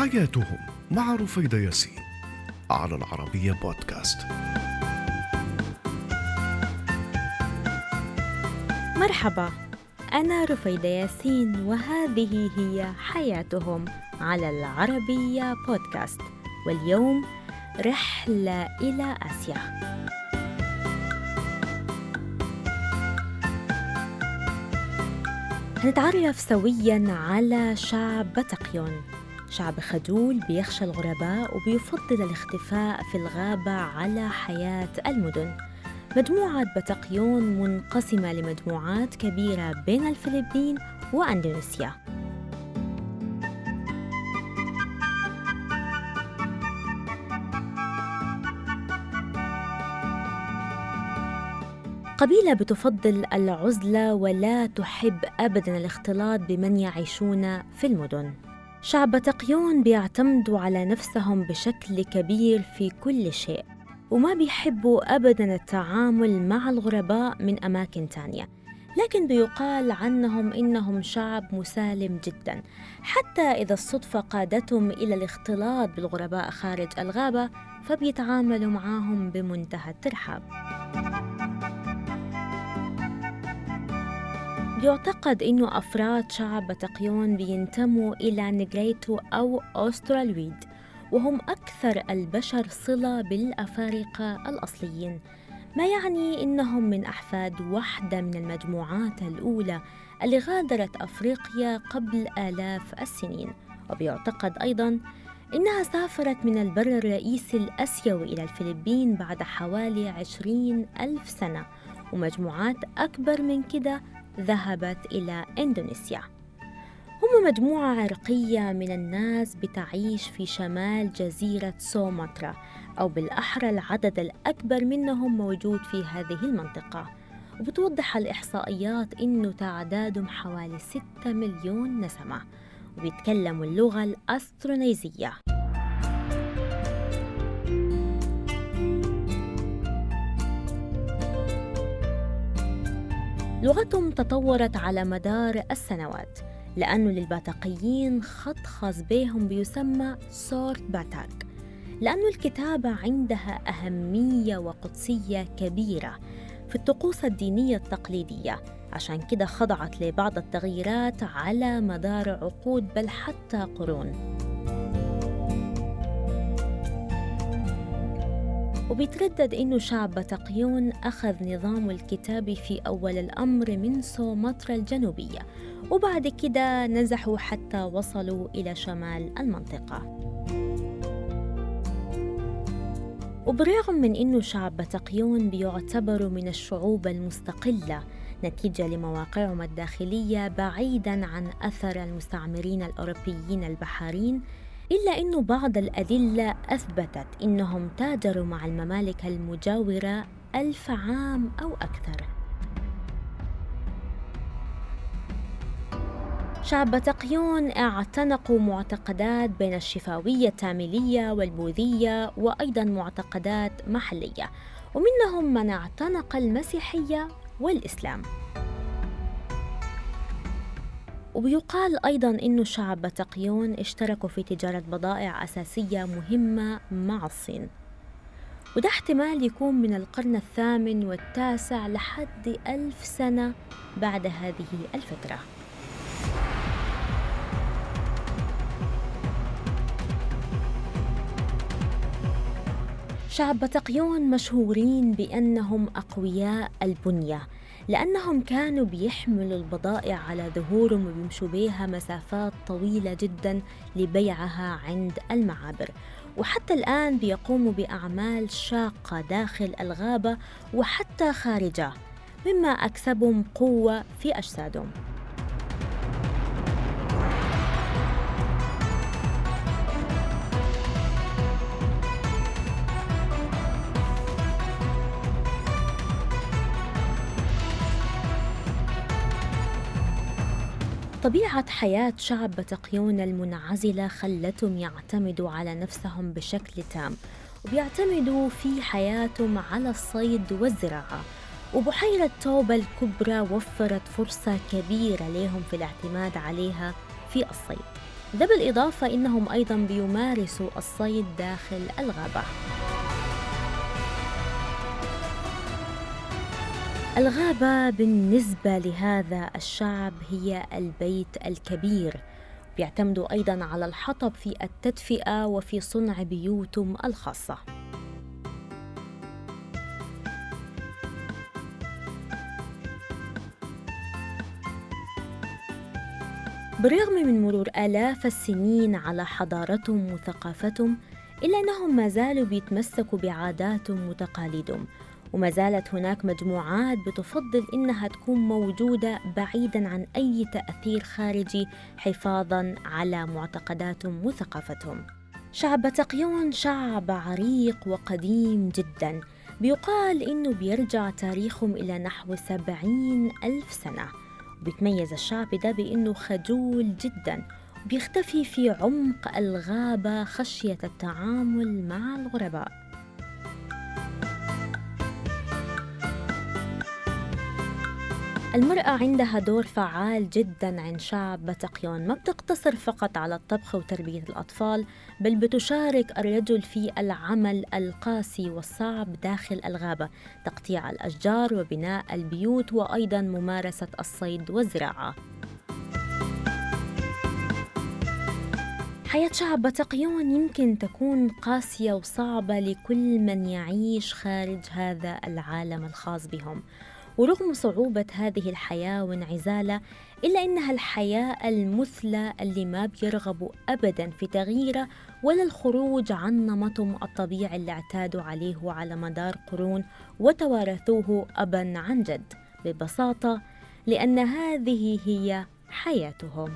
حياتهم مع رفيدة ياسين على العربية بودكاست. مرحبا أنا رفيدة ياسين وهذه هي حياتهم على العربية بودكاست. واليوم رحلة إلى آسيا. هنتعرف سويا على شعب بتقيون شعب خجول بيخشى الغرباء وبيفضل الاختفاء في الغابة على حياة المدن. مجموعة بتقيون منقسمة لمجموعات كبيرة بين الفلبين وأندونيسيا. قبيلة بتفضل العزلة ولا تحب أبدا الاختلاط بمن يعيشون في المدن. شعب تقيون بيعتمدوا على نفسهم بشكل كبير في كل شيء وما بيحبوا أبدا التعامل مع الغرباء من أماكن تانية. لكن بيقال عنهم إنهم شعب مسالم جدا حتى إذا الصدفة قادتهم إلى الاختلاط بالغرباء خارج الغابة فبيتعاملوا معاهم بمنتهى الترحاب. يعتقد أنه أفراد شعب بتقيون بينتموا إلى نجريتو أو أسترالويد وهم أكثر البشر صلة بالأفارقة الأصليين. ما يعني إنهم من أحفاد واحدة من المجموعات الأولى اللي غادرت أفريقيا قبل آلاف السنين. وبيعتقد أيضاً إنها سافرت من البر الرئيسي الأسيوي إلى الفلبين بعد حوالي عشرين ألف سنة ومجموعات أكبر من كده ذهبت إلى إندونيسيا. هم مجموعة عرقية من الناس بتعيش في شمال جزيرة سومطرة أو بالأحرى العدد الأكبر منهم موجود في هذه المنطقة. وبتوضح الإحصائيات إنه تعدادهم حوالي 6 مليون نسمة. وبيتكلموا اللغة الأسترونيزية. لغتهم تطورت على مدار السنوات لأنه للباتقيين خط خاص بهم بيسمى سورات باتاك لأن الكتابة عندها أهمية وقدسية كبيرة في الطقوس الدينية التقليدية عشان كده خضعت لبعض التغييرات على مدار عقود بل حتى قرون. وبيتردد إنه شعب بتقيون أخذ نظام الكتاب في أول الأمر من سومطرة الجنوبية وبعد كده نزحوا حتى وصلوا إلى شمال المنطقة. وبالرغم من أنه شعب بتقيون بيعتبروا من الشعوب المستقلة نتيجة لمواقعهم الداخلية بعيداً عن أثر المستعمرين الأوروبيين البحارين إلا أن بعض الأدلة أثبتت أنهم تاجروا مع الممالك المجاورة ألف عام أو أكثر. شعب تقيون اعتنقوا معتقدات بين الشفاوية التاميلية والبوذية وأيضا معتقدات محلية ومنهم من اعتنق المسيحية والإسلام. ويقال أيضا أن شعب بتقيون اشتركوا في تجارة بضائع أساسية مهمة مع الصين. وده احتمال يكون من القرن الثامن والتاسع لحد ألف سنة بعد هذه الفترة. شعب بتقيون مشهورين بأنهم أقوياء البنية لأنهم كانوا بيحملوا البضائع على ظهورهم وبيمشوا بيها مسافات طويلة جدا لبيعها عند المعابر. وحتى الآن بيقوموا بأعمال شاقة داخل الغابة وحتى خارجها مما أكسبهم قوة في أجسادهم. طبيعة حياة شعب بتقيون المنعزلة خلتهم يعتمدوا على نفسهم بشكل تام وبيعتمدوا في حياتهم على الصيد والزراعة. وبحيرة توبة الكبرى وفرت فرصة كبيرة لهم في الاعتماد عليها في الصيد. ده بالإضافة إنهم أيضا بيمارسوا الصيد داخل الغابة. الغابة بالنسبة لهذا الشعب هي البيت الكبير. بيعتمدوا أيضا على الحطب في التدفئة وفي صنع بيوتهم الخاصة. بالرغم من مرور آلاف السنين على حضارتهم وثقافتهم إلا أنهم ما زالوا بيتمسكوا بعاداتهم وتقاليدهم. وما زالت هناك مجموعات بتفضل إنها تكون موجودة بعيدا عن أي تأثير خارجي حفاظا على معتقداتهم وثقافتهم. شعب بتقيون شعب عريق وقديم جدا. بيقال إنه بيرجع تاريخهم إلى نحو سبعين ألف سنة. وبيتميز الشعب ده بإنه خجول جدا. بيختفي في عمق الغابة خشية التعامل مع الغرباء. المرأة عندها دور فعال جدا عند شعب بتقيون ما بتقتصر فقط على الطبخ وتربية الأطفال بل بتشارك الرجل في العمل القاسي والصعب داخل الغابة تقطيع الأشجار وبناء البيوت وأيضا ممارسة الصيد والزراعة. حياة شعب بتقيون يمكن تكون قاسية وصعبة لكل من يعيش خارج هذا العالم الخاص بهم. ورغم صعوبة هذه الحياة وانعزالها إلا إنها الحياة المثلى اللي ما بيرغبوا أبدا في تغييره ولا الخروج عن نمطهم الطبيعي اللي اعتادوا عليه على مدار قرون وتوارثوه أبا عن جد ببساطة لأن هذه هي حياتهم.